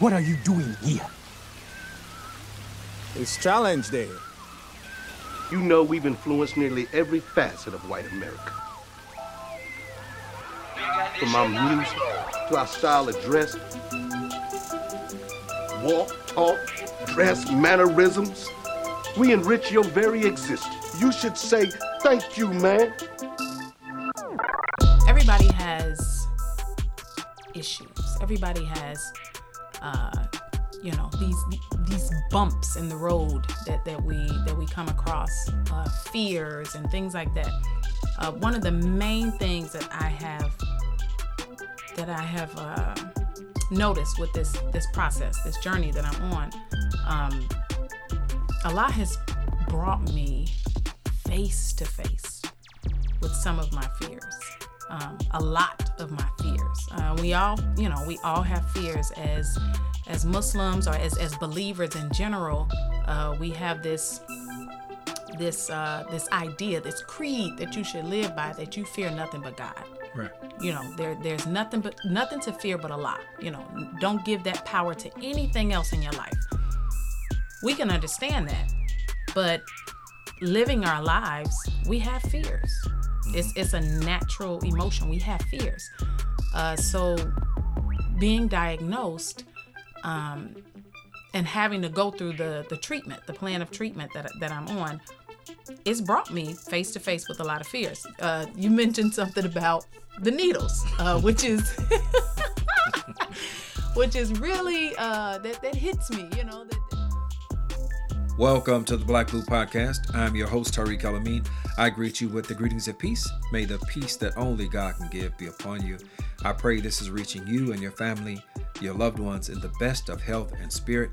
What are you doing here? It's challenge day. You know we've influenced nearly every facet of white America. From our music to our style of dress, walk, talk, dress, mannerisms. We enrich your very existence. You should say thank you, man. Everybody has issues. Everybody has, uh, you know, these these bumps in the road that, that we that we come across, uh, fears and things like that. Uh, one of the main things that I have that I have uh, noticed with this this process, this journey that I'm on, um, a lot has brought me face to face with some of my fears. Um, a lot of my fears. Uh, we all, you know, we all have fears as as Muslims or as, as believers in general. Uh, we have this this uh, this idea, this creed that you should live by, that you fear nothing but God. Right. You know, there there's nothing but nothing to fear but Allah. You know, don't give that power to anything else in your life. We can understand that, but living our lives, we have fears. It's it's a natural emotion. We have fears. Uh, so being diagnosed um, and having to go through the the treatment, the plan of treatment that that I'm on, it's brought me face to face with a lot of fears. Uh, you mentioned something about the needles, uh, which is which is really uh, that that hits me. You know that. Welcome to the Black Blue Podcast. I'm your host, Tariq Alameen. I greet you with the greetings of peace. May the peace that only God can give be upon you. I pray this is reaching you and your family, your loved ones in the best of health and spirit.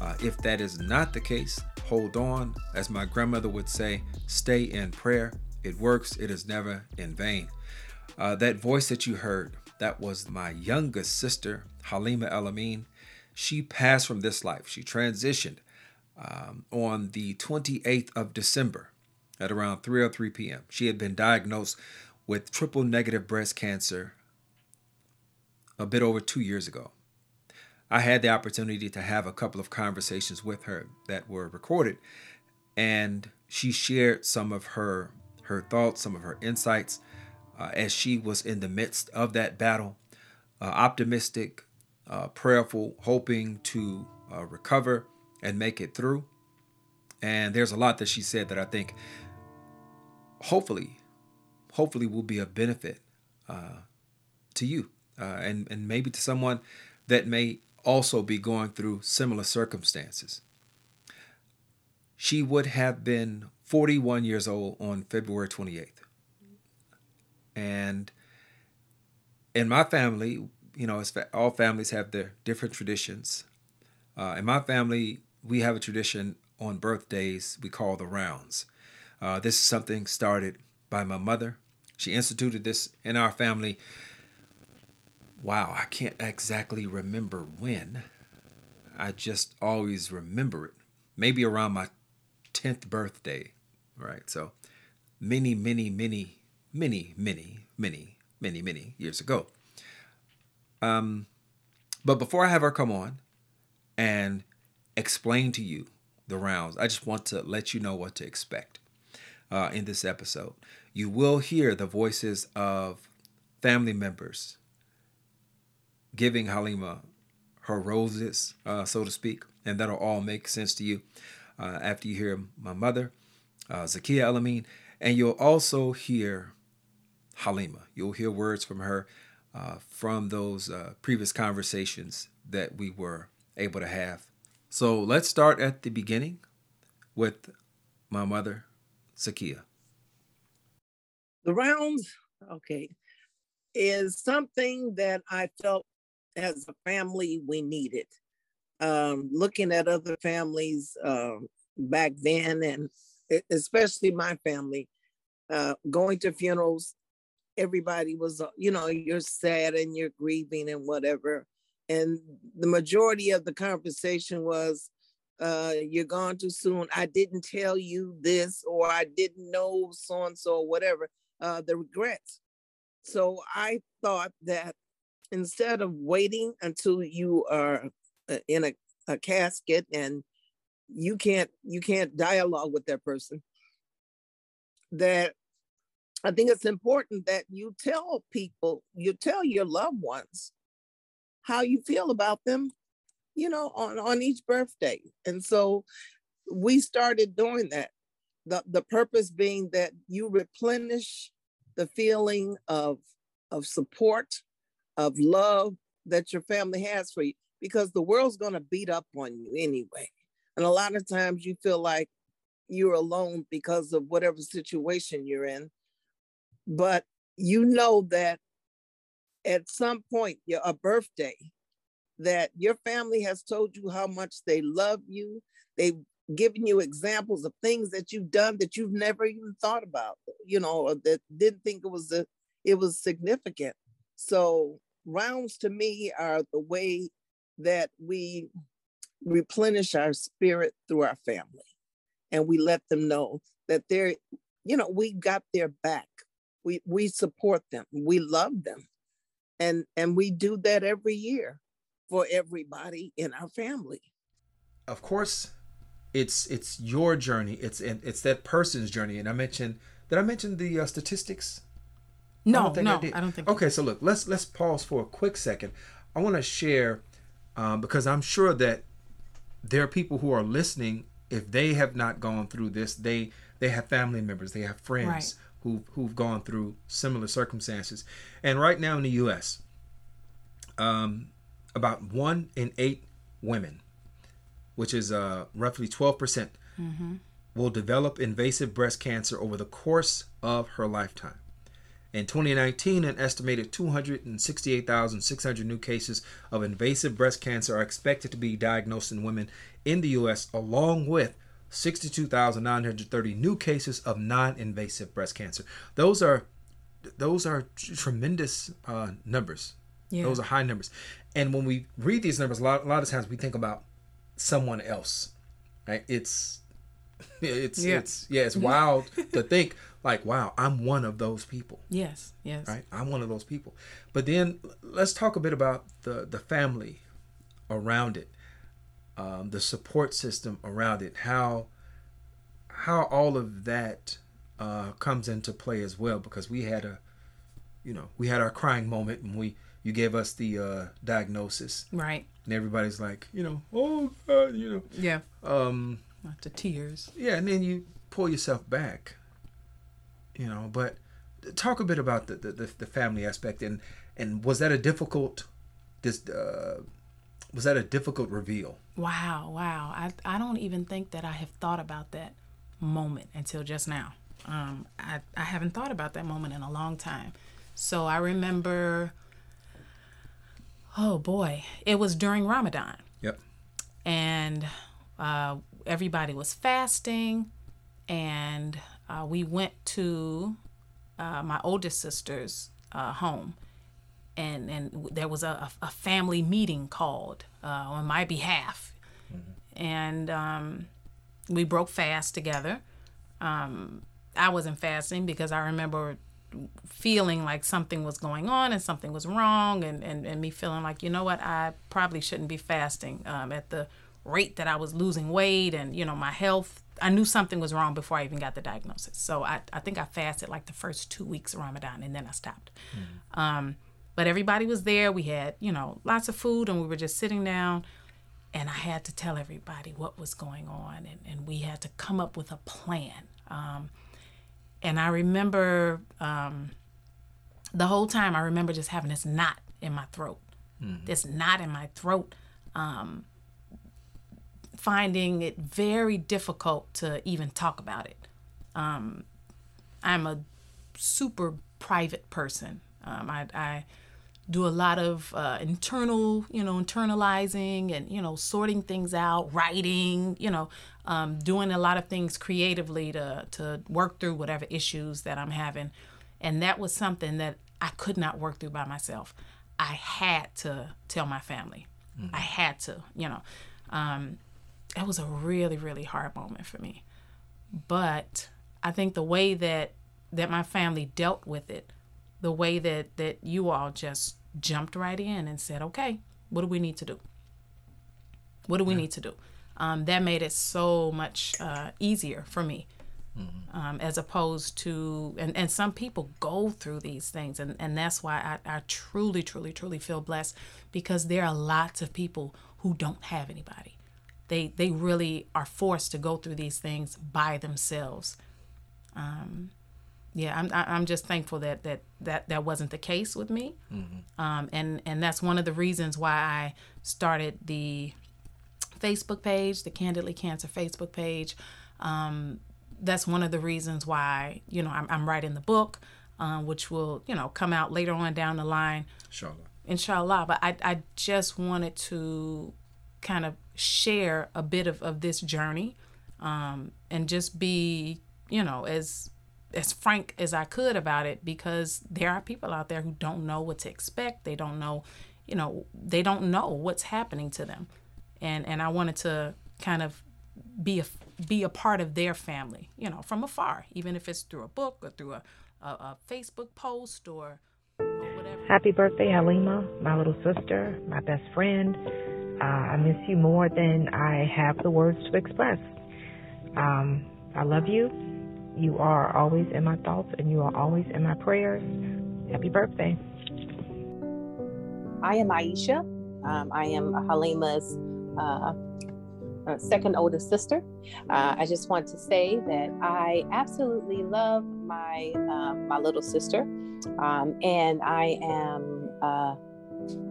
Uh, if that is not the case, hold on. As my grandmother would say, stay in prayer. It works, it is never in vain. Uh, that voice that you heard, that was my youngest sister, Halima Elamine. She passed from this life. She transitioned um, on the 28th of December at around 3 or 3 p.m. She had been diagnosed with triple negative breast cancer a bit over two years ago. I had the opportunity to have a couple of conversations with her that were recorded, and she shared some of her her thoughts, some of her insights uh, as she was in the midst of that battle, uh, optimistic, uh, prayerful, hoping to uh, recover and make it through. And there's a lot that she said that I think hopefully, hopefully will be of benefit uh, to you uh, and, and maybe to someone that may also be going through similar circumstances. She would have been 41 years old on February 28th. And in my family, you know, all families have their different traditions. Uh, in my family, we have a tradition on birthdays we call the rounds. Uh, this is something started by my mother. She instituted this in our family. Wow, I can't exactly remember when. I just always remember it. Maybe around my 10th birthday, right? So many, many, many, many, many, many, many, many years ago. Um, but before I have her come on and explain to you the rounds. I just want to let you know what to expect uh, in this episode. You will hear the voices of family members giving Halima her roses, uh, so to speak, and that'll all make sense to you uh, after you hear my mother, uh, Zakia Elamine, and you'll also hear Halima. You'll hear words from her uh, from those uh, previous conversations that we were able to have so let's start at the beginning with my mother, Zakia. The rounds, okay, is something that I felt as a family we needed. Um, looking at other families uh, back then, and especially my family, uh, going to funerals, everybody was, uh, you know, you're sad and you're grieving and whatever and the majority of the conversation was uh, you're gone too soon. I didn't tell you this or i didn't know so and so whatever uh, the regrets. So i thought that instead of waiting until you are uh, in a, a casket and you can't you can't dialogue with that person that i think it's important that you tell people you tell your loved ones how you feel about them you know on on each birthday. And so we started doing that. The the purpose being that you replenish the feeling of of support of love that your family has for you because the world's going to beat up on you anyway. And a lot of times you feel like you're alone because of whatever situation you're in. But you know that at some point your a birthday that your family has told you how much they love you. They've given you examples of things that you've done that you've never even thought about you know or that didn't think it was a it was significant. So rounds to me are the way that we replenish our spirit through our family. And we let them know that they're you know we got their back. We we support them. We love them. And and we do that every year for everybody in our family. Of course it's it's your journey. It's it's that person's journey. And i mentioned did i mention the uh, statistics? No I no I, I, don't think okay so look let's let's pause for a quick second. I want to share um, because i'm sure that there are people who are listening. If they have not gone through this they they have family members they have friends right. who who've gone through similar circumstances. And right now in the us um, about one in eight women which is uh, roughly 12%, percent mm hmm will develop invasive breast cancer over the course of her lifetime. In 2019, an estimated 268,600 new cases of invasive breast cancer are expected to be diagnosed in women in the U.S., along with 62,930 new cases of non-invasive breast cancer. Those are those are tremendous uh, numbers. Yeah. Those are high numbers. And when we read these numbers, a lot, a lot of times we think about someone else. Right? It's it's yeah. it's yeah, it's wild to think like, wow, I'm one of those people. Yes, yes. Right? I'm one of those people. But then let's talk a bit about the the family around it. Um, the support system around it, how how all of that uh, comes into play as well, because we had a, you know, we had our crying moment and we you gave us the uh, diagnosis, right? and everybody's like, you know, oh God, you know. Yeah. Um. Not tears. Yeah, and then you pull yourself back. You know, but talk a bit about the the, the family aspect and and was that a difficult this uh was that a difficult reveal? Wow, wow. I I don't even think that I have thought about that moment until just now. Um, I, I haven't thought about that moment in a long time. So I remember oh boy, it was during Ramadan. Yep. And uh, everybody was fasting, and uh, we went to uh, my oldest sister's uh, home, and and there was a, a family meeting called uh, on my behalf, mm-hmm. and um, we broke fast together. Um, I wasn't fasting because I remember feeling like something was going on and something was wrong and, and, and me feeling like you know what i probably shouldn't be fasting um, at the rate that i was losing weight and you know my health. I knew something was wrong before i even got the diagnosis. So i, I think i fasted like the first two weeks of ramadan and then i stopped. Mm-hmm. um, but everybody was there. We had you know lots of food and we were just sitting down and i had to tell everybody what was going on and, and we had to come up with a plan. Um, and I remember um, the whole time, I remember just having this knot in my throat, mm-hmm. this knot in my throat, um, finding it very difficult to even talk about it. Um, I'm a super private person. Um, I, I do a lot of uh, internal, you know, internalizing and, you know, sorting things out, writing, you know, um, doing a lot of things creatively to, to work through whatever issues that I'm having. And that was something that I could not work through by myself. I had to tell my family. Mm-hmm. I had to, you know. Um, it was a really, really hard moment for me. But I think the way that that my family dealt with it, the way that that you all just jumped right in and said, okay, what do we need to do? What do we need to do? Um, that made it so much uh, easier for me. Um, as opposed to and, and some people go through these things and, and that's why I, I truly truly truly feel blessed because there are lots of people who don't have anybody they they really are forced to go through these things by themselves um, yeah I'm, I'm just thankful that that that that wasn't the case with me. Um, and and that's one of the reasons why i started the facebook page the candidly cancer facebook page. Um, that's one of the reasons why you know i'm, I'm writing the book um, which will you know come out later on down the line. Inshallah. inshallah. But i, I just wanted to kind of share a bit of, of this journey um, and just be you know as as frank as i could about it because there are people out there who don't know what to expect they don't know you know they don't know what's happening to them and and i wanted to kind of be a be a part of their family you know from afar even if it's through a book or through a, a, a facebook post or, or whatever Happy birthday, Halima, my little sister, my best friend. Uh, I miss you more than I have the words to express. Um, I love you. You are always in my thoughts and you are always in my prayers. Happy birthday. I am Aisha. Um, I am Halima's uh, uh, second oldest sister. Uh, I just want to say that I absolutely love my uh, my little sister, um, and I am. Uh,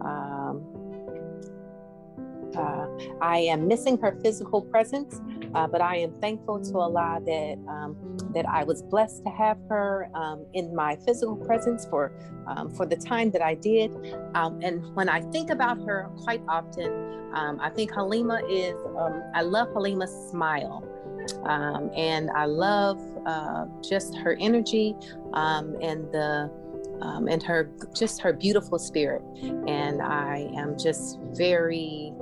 um, uh, I am missing her physical presence, uh, but I am thankful to Allah that um, that I was blessed to have her um, in my physical presence for um, for the time that I did. Um, and when I think about her quite often, um, I think Halima is. Um, I love Halima's smile. Um, and I love uh, just her energy um, and the um, and her just her beautiful spirit. And I am just very,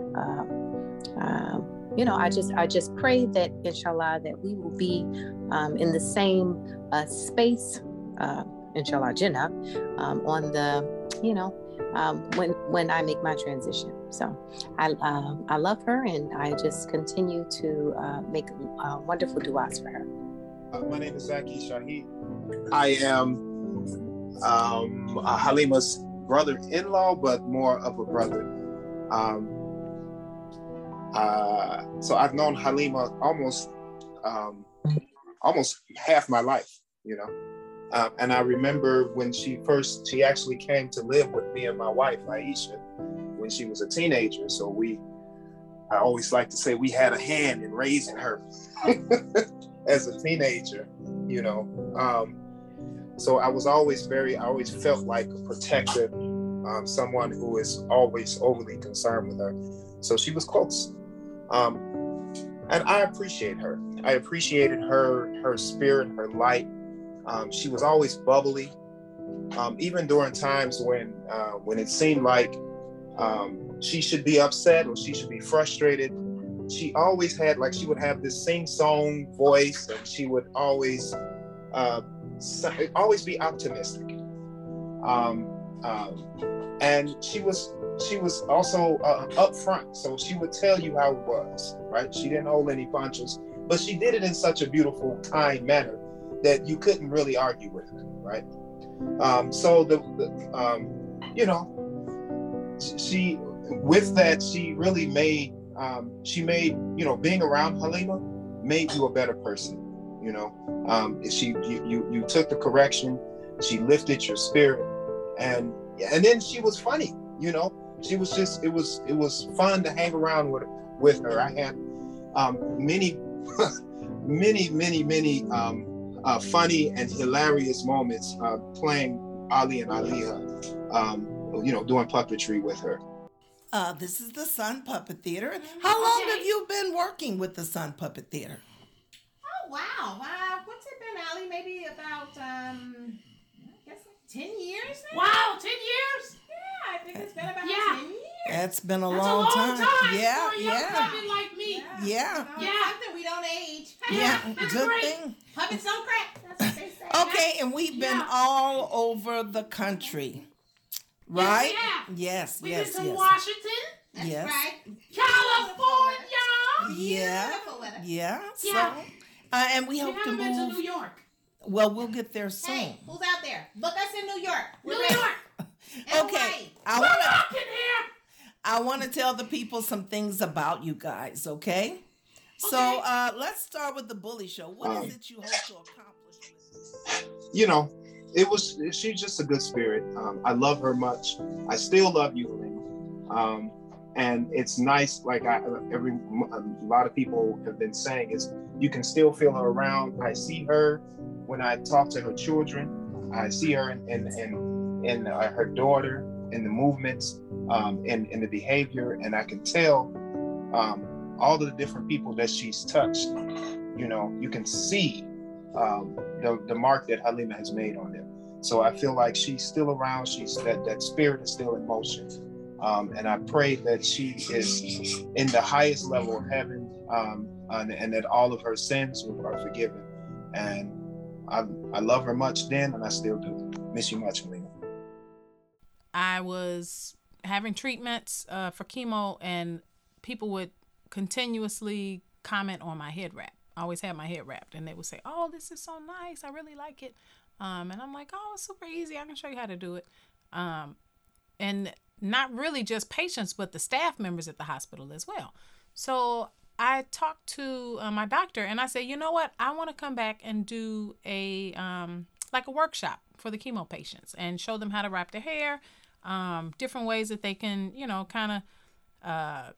you know, I just I just pray that inshallah that we will be um, in the same uh, space, uh, inshallah Jannah, um, on the, you know, um, when when I make my transition. So I uh, I love her, and I just continue to uh, make uh, wonderful duas for her. Uh, my name is Zaki Shahid. I am um, Halima's brother-in-law, but more of a brother. Um, uh, so I've known Halima almost um, almost half my life, you know. Um, and I remember when she first, she actually came to live with me and my wife, Aisha, when she was a teenager. So we, I always like to say we had a hand in raising her as a teenager, you know. Um, so I was always very, I always felt like a protector, um, someone who is always overly concerned with her. So she was close. Um, and I appreciate her. I appreciated her, her spirit, her light. Um, she was always bubbly, um, even during times when, uh, when it seemed like um, she should be upset or she should be frustrated. She always had like she would have this sing-song voice, and she would always uh, always be optimistic. Um, um, and she was she was also uh, upfront, so she would tell you how it was. Right? She didn't hold any punches, but she did it in such a beautiful, kind manner that you couldn't really argue with her. Right? Um, so the, the um, you know she with that she really made um, she made you know being around Halima made you a better person you know um, she you, you you took the correction she lifted your spirit and and then she was funny you know she was just it was it was fun to hang around with with her I had um, many many many many um, uh, funny and hilarious moments uh, playing Ali and Aliyah um, you know doing puppetry with her Uh, this is the Sun Puppet Theater. How long have you been working with the Sun Puppet Theater? Oh wow! Uh, what's it been, Ali? Maybe about um, I guess like ten years now. Wow, 10 years? Yeah, I think it's been about Yeah. ten years. That's been a That's long, a long time. time. Yeah, for a young yeah, puppet like me. Yeah. You know, Yeah. Something we don't age. yeah. That's Good great. thing. Puppets don't crack. That's what they say. Okay, and we've been Yeah. all over the country, right? yeah. Yes, We yes, did some yes. Washington, That's yes. right. California. us. Yeah. So, Yeah. uh, and we We hope to haven't been to. New York. Well, we'll get there soon. Hey, who's out there? Book us in New York. New ready. York. Okay, I want to. I want to tell the people some things about you guys. Okay. So uh, let's start with the bully show. What is Um, it you hope to accomplish? you know, it was she's just a good spirit. Um, I love her much. I still love you, Helena. Um, and it's nice. Like I, every a lot of people have been saying is you can still feel her around. I see her when I talk to her children. I see her and and, in, in uh, her daughter in the movements, um, in in the behavior, and I can tell um, all of the different people that she's touched. You know, you can see um, the, the mark that Halima has made on them. So I feel like she's still around. She's that that spirit is still in motion, um, and I pray that she is in the highest level of heaven, um, and, and that all of her sins are forgiven. And I I love her much then, and I still do. Miss you much. I was having treatments uh, for chemo, and people would continuously comment on my head wrap. I always had my head wrapped, and they would say, "Oh, this is so nice. I really like it." Um, and I'm like, "Oh, it's super easy. I can show you how to do it." Um, and not really just patients, but the staff members at the hospital as well. So I talked to uh, my doctor, and I said, "You know what? I want to come back and do a um, like a workshop for the chemo patients and show them how to wrap their hair." Um, different ways that they can, you know, kind of, uh,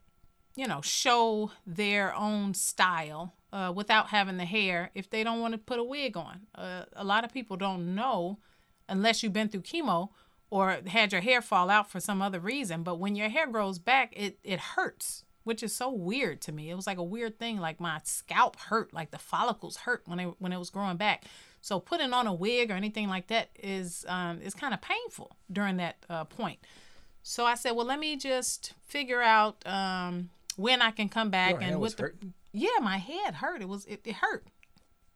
you know, show their own style uh, without having the hair if they don't want to put a wig on. Uh, a lot of people don't know unless you've been through chemo or had your hair fall out for some other reason. But when your hair grows back, it, it hurts, which is so weird to me. It was like a weird thing. Like my scalp hurt, like the follicles hurt when it, when it was growing back. So putting on a wig or anything like that is um, is kind of painful during that uh, point. So I said, well, let me just figure out um, when I can come back Your and with the yeah, my head hurt. It was it, it hurt.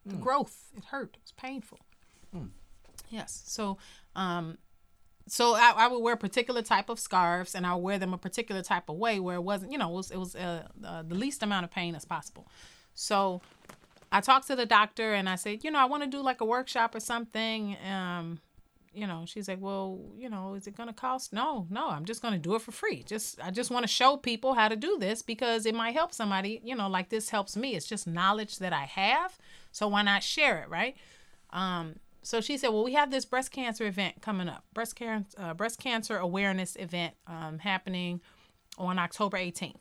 The growth it hurt. It was painful. Yes. So um, so I, I would wear a particular type of scarves and I would wear them a particular type of way where it wasn't you know it was it was uh, uh, the least amount of pain as possible. So I talked to the doctor and I said, you know, I want to do like a workshop or something. Um, you know, she's like, well, you know, is it going to cost? No, no, I'm just going to do it for free. Just, I just want to show people how to do this because it might help somebody, you know, like this helps me. It's just knowledge that I have. So why not share it? Right. Um, so she said, well, we have this breast cancer event coming up, breast cancer, uh, breast cancer awareness event um, happening on October 18th.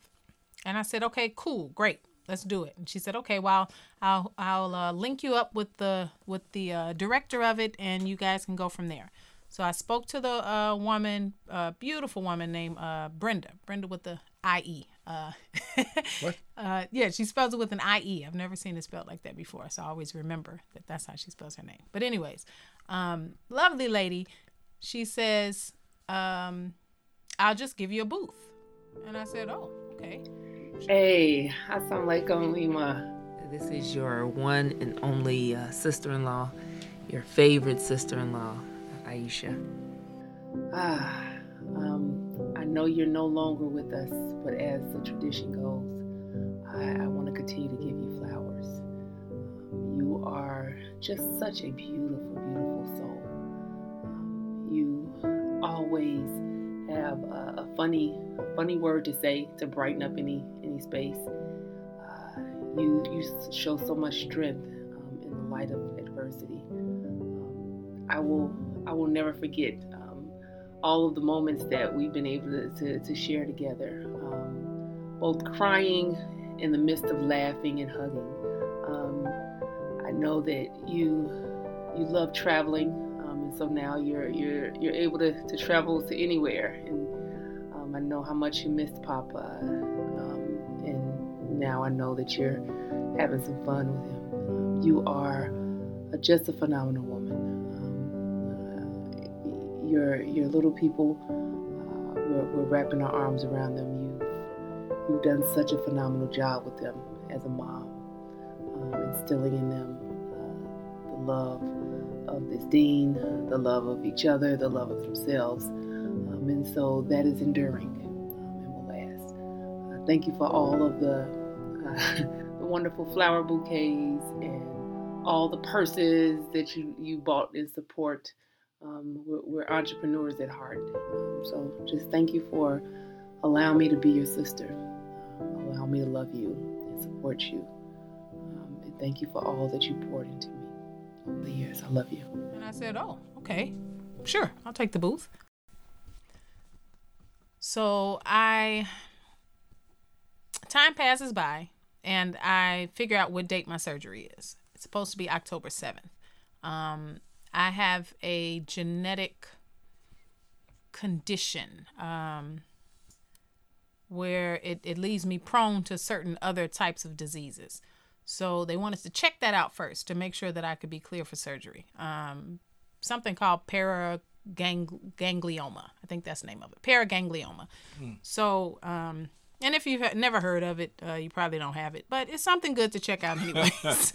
And I said, okay, cool, great, let's do it. And she said, okay, well, I'll I'll uh, link you up with the with the uh, director of it, and you guys can go from there. So I spoke to the uh, woman, uh, beautiful woman named uh, Brenda, Brenda with the I E. Uh, What? Uh, yeah, she spells it with an I E. I've never seen it spelled like that before, so I always remember that that's how she spells her name. But anyways, um, lovely lady. She says, um, "I'll just give you a booth," and I said, "Oh, okay." Hey, Assalamualaikum Lima. This is your one and only uh, sister-in-law, your favorite sister-in-law, Aisha. Ah, um, I know you're no longer with us, but as the tradition goes, I, I want to continue to give you flowers. Um, you are just such a beautiful, beautiful soul. Um, you always have a, a funny, a funny word to say to brighten up any any space. Uh, you you show so much strength um, in the light of adversity. Um, I will I will never forget um, all of the moments that we've been able to, to, to share together, um, both crying in the midst of laughing and hugging. Um, I know that you you love traveling, and so now you're you're you're able to, to travel to anywhere. And I know how much you missed Papa, now I know that you're having some fun with him. You are just a phenomenal woman. Um, uh, your your little people, uh, we're, we're wrapping our arms around them. You you've done such a phenomenal job with them as a mom, um, instilling in them uh, the love of this deen, the love of each other, the love of themselves. Um, and so that is enduring um, and will last. Uh, thank you for all of the, the wonderful flower bouquets and all the purses that you, you bought in support. Um, we're, we're, entrepreneurs at heart. Um, so just thank you for allowing me to be your sister. Um, allow me to love you and support you. Um, and thank you for all that you poured into me over the years. I love you. And I said, oh, okay, sure, I'll take the booth. So I, time passes by and I figure out what date my surgery is. It's supposed to be October 7th. Um, I have a genetic condition um, where it, it leaves me prone to certain other types of diseases. So they wanted to check that out first to make sure that I could be clear for surgery. Um, something called paraganglioma. I think that's the name of it. Paraganglioma. Mm. So um, and if you've never heard of it, uh, you probably don't have it, but it's something good to check out anyways.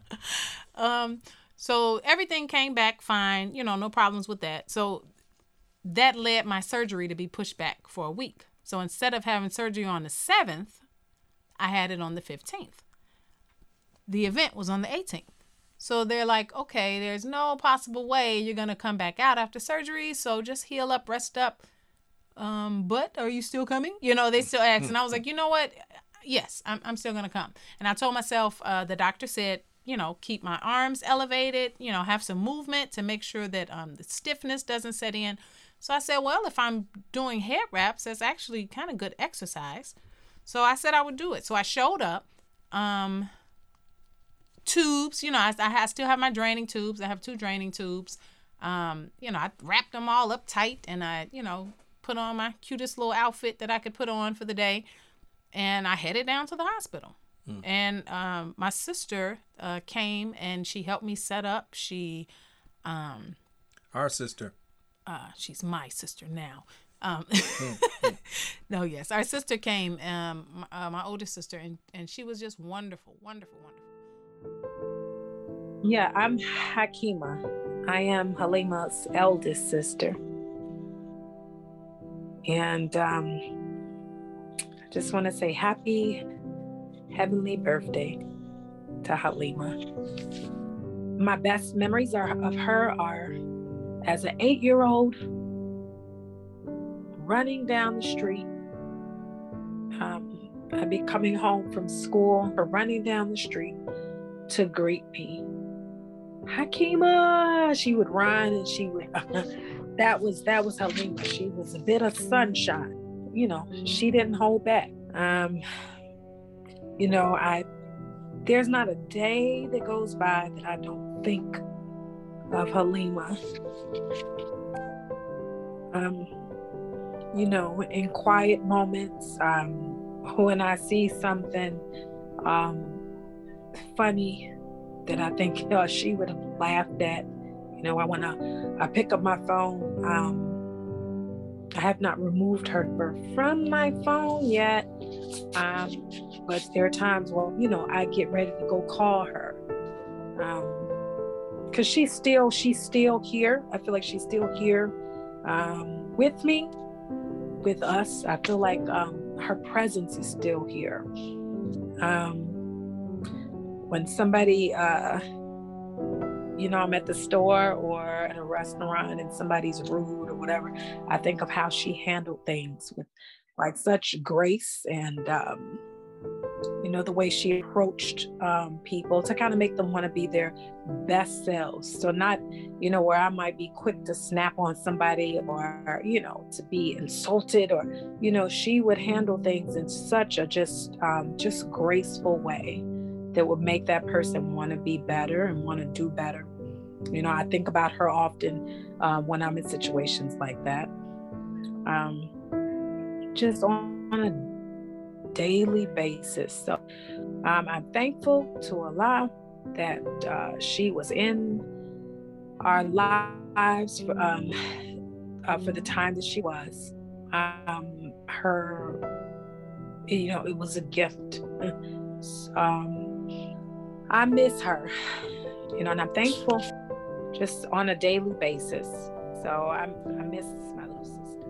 um, so everything came back fine, you know, no problems with that. So that led my surgery to be pushed back for a week. So instead of having surgery on the 7th, I had it on the 15th. The event was on the 18th. So they're like, okay, there's no possible way you're going to come back out after surgery. So just heal up, rest up, um, but are you still coming? You know, they still ask. And I was like, you know what? Yes, I'm, I'm still going to come. And I told myself, uh, the doctor said, you know, keep my arms elevated, you know, have some movement to make sure that um, the stiffness doesn't set in. So I said, well, if I'm doing head wraps, that's actually kind of good exercise. So I said I would do it. So I showed up. Um, tubes, you know, I, I still have my draining tubes. I have two draining tubes. Um, you know, I wrapped them all up tight and I, you know, put on my cutest little outfit that I could put on for the day, and I headed down to the hospital. Mm. And um, my sister uh, came and she helped me set up. She, um, our sister. Uh, she's my sister now. Um, no, yes, our sister came, um, my, uh, my oldest sister, and, and she was just wonderful, wonderful, wonderful. Yeah, I'm Hakima. I am Halima's eldest sister. And um, I just want to say happy heavenly birthday to Halima. My best memories are, of her are as an eight year old running down the street. Um, I'd be coming home from school or running down the street to greet me. Hakima, she would run and she would that was that was Halima. She was a bit of sunshine. You know, she didn't hold back. Um, you know, I there's not a day that goes by that I don't think of Halima. Um, you know, in quiet moments, um, when I see something um, funny that I think uh, she would have laughed at, you know, I want to, I pick up my phone. Um, I have not removed her from my phone yet. Um, but there are times where, you know, I get ready to go call her. Um, cause she's still, she's still here. I feel like she's still here, um, with me, with us. I feel like, um, her presence is still here. Um, when somebody, uh, you know, I'm at the store or at a restaurant and somebody's rude or whatever, I think of how she handled things with like such grace and, um, you know, the way she approached um, people to kind of make them want to be their best selves. So, not, you know, where I might be quick to snap on somebody or, you know, to be insulted or, you know, she would handle things in such a just, um, just graceful way that would make that person want to be better and want to do better. You know, I think about her often uh, when I'm in situations like that. Um, just on, a daily basis. So um, I'm thankful to Allah that uh, she was in our lives for, um, uh, for the time that she was. Um, her, you know, it was a gift. Um, I miss her, you know, and I'm thankful just on a daily basis. So I, I miss my little sister.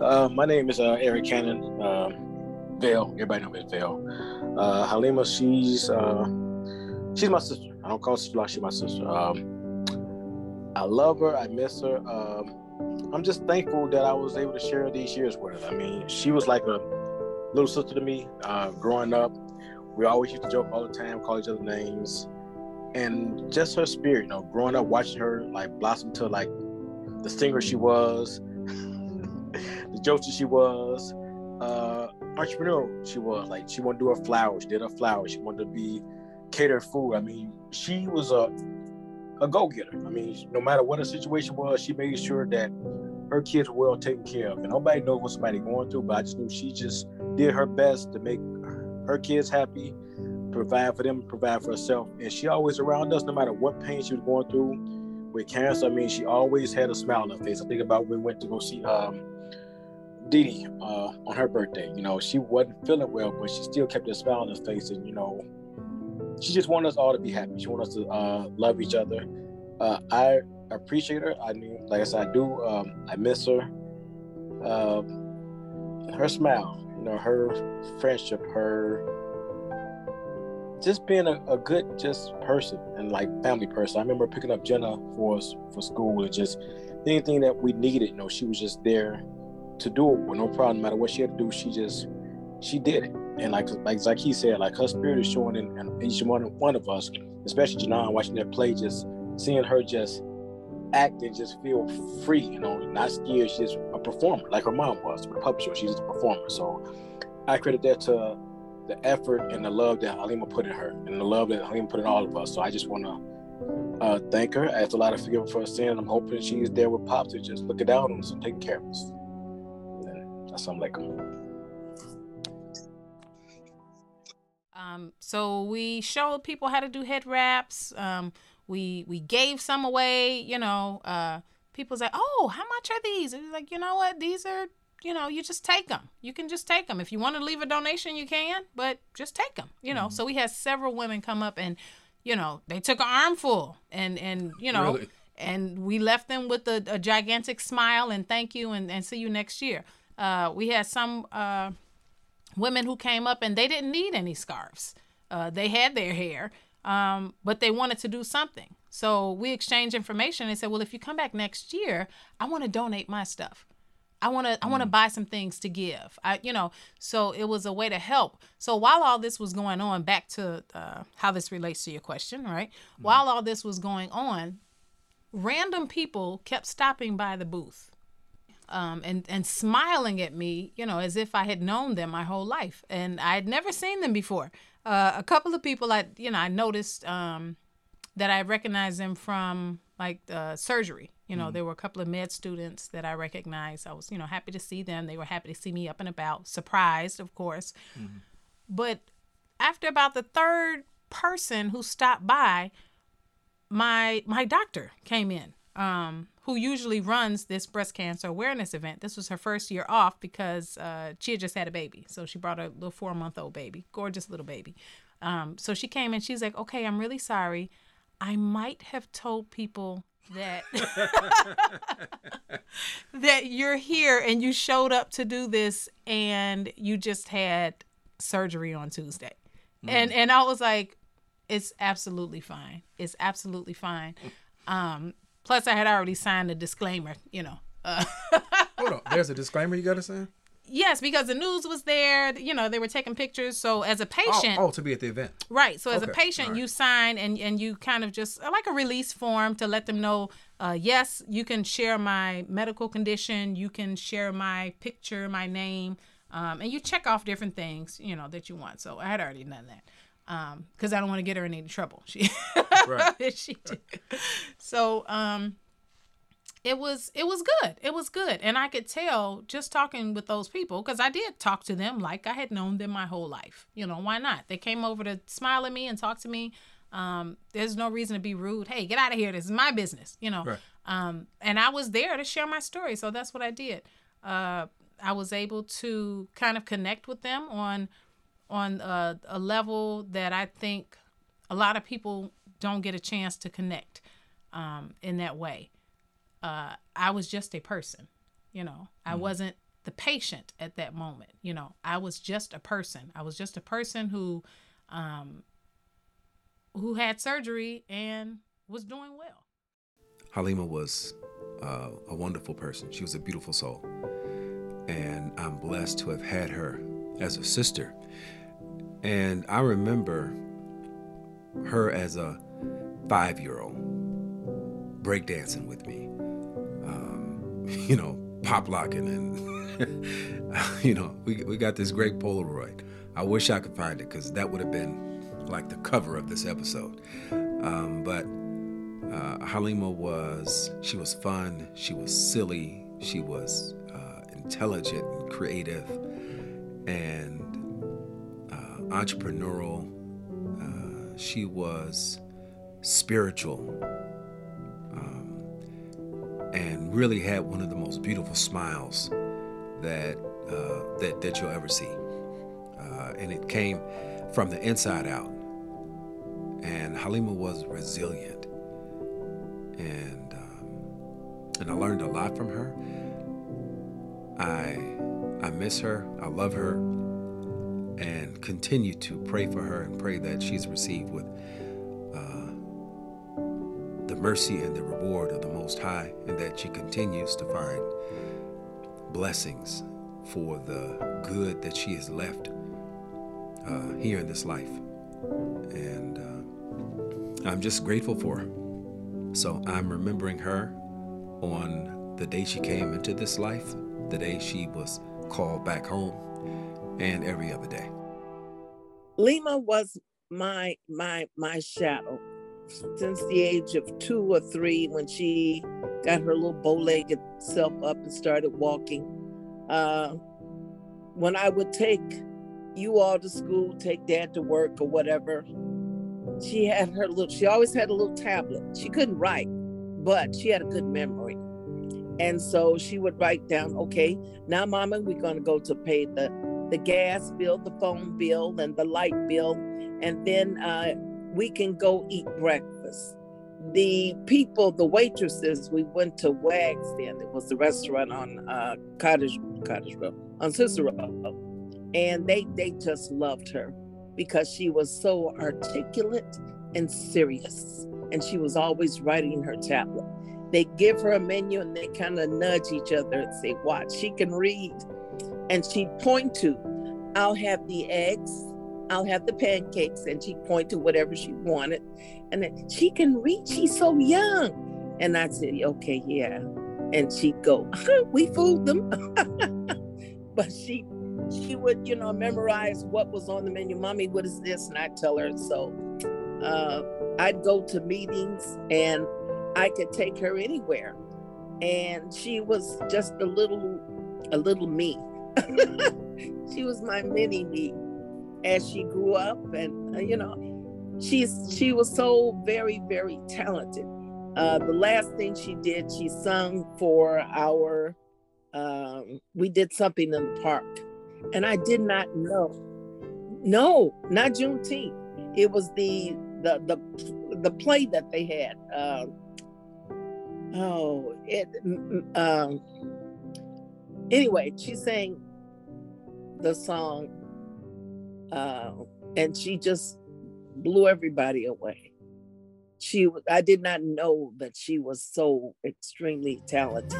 Uh, my name is uh, Eric Cannon. Um, Vale, everybody knows me as Vale. Uh, Halima, she's uh, she's my sister. I don't call her sister, she's my sister. Um, I love her. I miss her. Um, I'm just thankful that I was able to share these years with her. I mean, she was like a little sister to me uh, growing up. We always used to joke all the time, call each other names, and just her spirit. You know, growing up, watching her like blossom to like the singer she was, the jokester she was, uh, entrepreneur she was. Like she wanted to do her flowers, she did her flowers. She wanted to be cater food. I mean, she was a a go getter. I mean, no matter what her situation was, she made sure that her kids were well taken care of. And nobody knows what somebody going through, but I just knew she just did her best to make her kids happy, provide for them, provide for herself. And she always around us, no matter what pain she was going through with cancer. I mean, she always had a smile on her face. I think about when we went to go see um, uh, on her birthday. You know, she wasn't feeling well, but she still kept a smile on her face. And, you know, she just wanted us all to be happy. She wanted us to uh, love each other. Uh, I appreciate her. I mean, like I said, I do. Um, I miss her. Um, her smile, you know, her friendship, her just being a, a, good just person and like family person. I remember picking up Jenna for us for school and just anything that we needed, you know, she was just there to do it with no problem. No matter what she had to do, she just she did it. And like like Zaki said, like her spirit is showing in, in each one, one of us, especially Janan watching that play, just seeing her just act and just feel free, you know, not scared. She's just performer, like her mom was with the. She's a performer. So I credit that to the effort and the love that Halima put in her and the love that Halima put in all of us. So I just want to uh, thank her. I asked a lot of forgiveness for her sin. I'm hoping she's there with Pops to just look it down on us and take care of us. That's something like Um, so we showed people how to do head wraps. Um, we we gave some away. You know, uh, people say, "Oh, how much are these?" And like, you know what? These are, you know, you just take them. You can just take them. If you want to leave a donation, you can, but just take them. You know. Mm-hmm. So we had several women come up and, you know, they took an armful and and you know. Really? And we left them with a, a, gigantic smile and thank you and, and see you next year. Uh, we had some uh, women who came up and they didn't need any scarves. Uh, they had their hair, um, but they wanted to do something. So we exchanged information and said, well, if you come back next year, I want to donate my stuff. I want to I want to mm. buy some things to give. I you know, so it was a way to help. So while all this was going on, back to uh, how this relates to your question, right? Mm. While all this was going on, random people kept stopping by the booth. Um, and and smiling at me, you know, as if I had known them my whole life, and I had never seen them before. Uh, a couple of people I, you know, I noticed um, that I recognized them from like uh, surgery. You know, mm there were a couple of med students that I recognized. I was, you know, happy to see them. They were happy to see me up and about, surprised, of course. Mm-hmm. But after about the third person who stopped by, my my doctor came in, um, who usually runs this breast cancer awareness event. This was her first year off because uh, she had just had a baby, so she brought a little four month old baby, gorgeous little baby. Um, so she came and she's like, "Okay, I'm really sorry. I might have told people that that you're here and you showed up to do this and you just had surgery on Tuesday. Mm. And and I was like it's absolutely fine. It's absolutely fine. Um plus I had already signed a disclaimer, you know. Uh, Hold on. There's a disclaimer you got to sign? Yes, because the news was there. You know, they were taking pictures. So as a patient, oh, oh to be at the event, right? So as okay. a patient, right. you sign and and you kind of just like a release form to let them know. Uh, yes, you can share my medical condition. You can share my picture, my name, um, and you check off different things. You know that you want. So I had already done that because um, I don't want to get her in any trouble. She, right. she did. So um, it was it was good. It was good. And i could tell just talking with those people because i did talk to them like i had known them my whole life. You know why not? They came over to smile at me and talk to me. Um, there's no reason to be rude. Hey get out of here. This is my business you know? Right. um, and i was there to share my story. So that's what i did. Uh, i was able to kind of connect with them on on a, a level that i think a lot of people don't get a chance to connect um, in that way uh, I was just a person. You know, I mm wasn't the patient at that moment. You know, I was just a person. I was just a person who um who had surgery and was doing well. Halima was uh, a wonderful person. She was a beautiful soul. And I'm blessed to have had her as a sister. And I remember her as a five year old breakdancing with me, you know, pop locking and, you know, we, we got this great Polaroid. I wish I could find it because that would have been like the cover of this episode. Um, but uh, Halima was, she was fun, she was silly, she was uh, intelligent and creative and uh, entrepreneurial. Uh, she was spiritual really had one of the most beautiful smiles that, uh, that, that you'll ever see. Uh, and it came from the inside out. And Halima was resilient. And, um, and I learned a lot from her. I, I miss her. I love her. And continue to pray for her and pray that she's received with mercy and the reward of the Most High, and that she continues to find blessings for the good that she has left uh, here in this life. And uh, I'm just grateful for her. So I'm remembering her on the day she came into this life, the day she was called back home, and every other day. Lima was my my my shadow since the age of two or three when she got her little bow-legged self up and started walking. Uh, when I would take you all to school, take dad to work or whatever. She had her little, she always had a little tablet. She couldn't write, but she had a good memory. And so she would write down, okay, now mama, we're gonna go to pay the, the gas bill, the phone bill, and the light bill, and then uh, we can go eat breakfast. The people, the waitresses, we went to Wags then. It was the restaurant on uh, Cottage Cottage Road, on Cicero and they they just loved her because she was so articulate and serious and she was always writing her tablet they give her a menu and they kind of nudge each other and say watch she can read and she'd point to i'll have the eggs i'll have the pancakes and she'd point to whatever she wanted and then she can read she's so young and i'd say okay yeah and she'd go we fooled them but she she would, you know, memorize what was on the menu. Mommy, what is this? And I'd tell her. So uh, I'd go to meetings and I could take her anywhere. And she was just a little, a little me. she was my mini me as she grew up. And, uh, you know, she's she was so very, very talented. Uh, the last thing she did, she sung for our, um, we did something in the park and I did not know. No, not Juneteenth. It was the the the the play that they had. Uh, oh, it. Um, anyway, she sang the song, uh, and she just blew everybody away. She, I did not know that she was so extremely talented.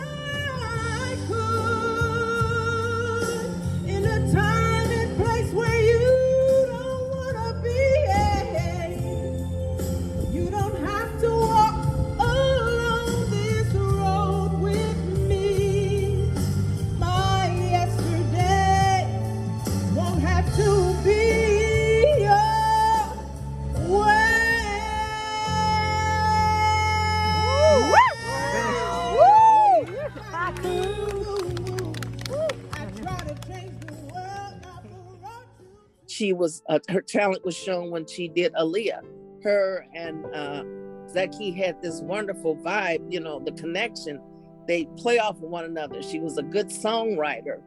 Was uh, her talent was shown when she did Aaliyah. Her and uh, Zaki had this wonderful vibe, you know, the connection. They play off of one another. She was a good songwriter.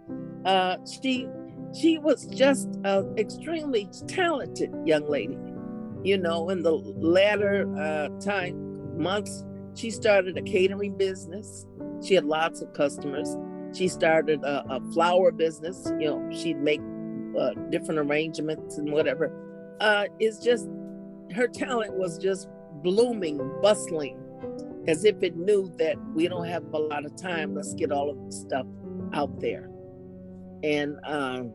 Uh, she she was just an extremely talented young lady. You know, in the latter uh, time months, she started a catering business. She had lots of customers. she started a, a, flower business. You know, she'd make uh, different arrangements and whatever. Uh, it's just her talent was just blooming, bustling, as if it knew that we don't have a lot of time. Let's get all of the stuff out there. And um,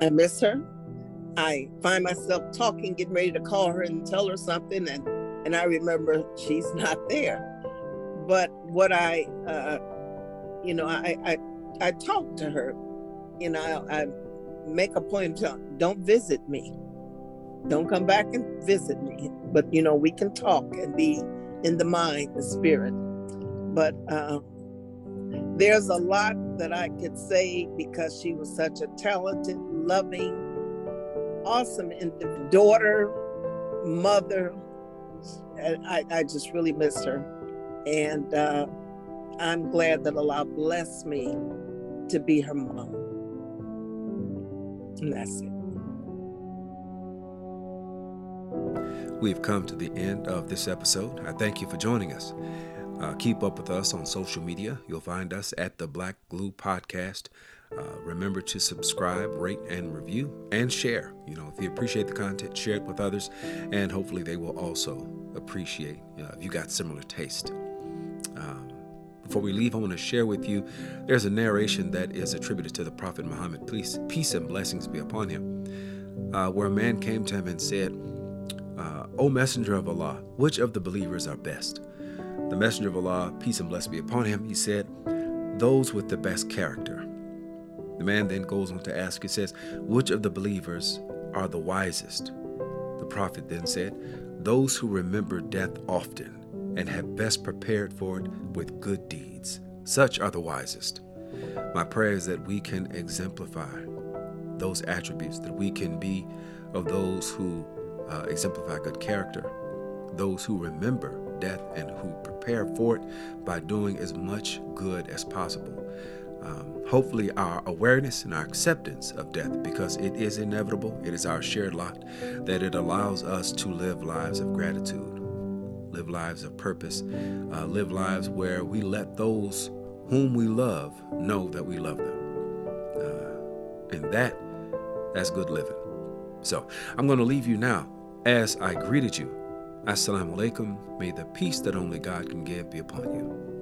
I miss her. I find myself talking, getting ready to call her and tell her something, and and I remember she's not there. But what I, uh, you know, I I I talk to her. You know, I make a point to don't visit me, don't come back and visit me. But you know, we can talk and be in the mind, the spirit. But uh, there's a lot that I could say because she was such a talented, loving, awesome daughter, mother. I, I just really miss her. And uh, I'm glad that Allah blessed me to be her mom. And that's it. We've come to the end of this episode. I thank you for joining us. Uh, keep up with us on social media. You'll find us at the Black Glue Podcast. Uh, remember to subscribe, rate, and review, and share. You know, if you appreciate the content, share it with others, and hopefully they will also appreciate uh, if you got similar taste. Um, before we leave, I want to share with you there's a narration that is attributed to the Prophet Muhammad, peace, peace and blessings be upon him, uh, where a man came to him and said, uh, O Messenger of Allah, which of the believers are best? The Messenger of Allah, peace and blessings be upon him, he said, Those with the best character. The man then goes on to ask, he says, Which of the believers are the wisest? The Prophet then said, Those who remember death often and have best prepared for it with good deeds. Such are the wisest. My prayer is that we can exemplify those attributes, that we can be of those who uh, exemplify good character, those who remember death and who prepare for it by doing as much good as possible. Um, hopefully, our awareness and our acceptance of death, because it is inevitable, it is our shared lot, that it allows us to live lives of gratitude, live lives of purpose, uh, live lives where we let those whom we love know that we love them. Uh, and that, that's good living. So I'm going to leave you now as I greeted you Assalamu alaikum. May the peace that only God can give be upon you.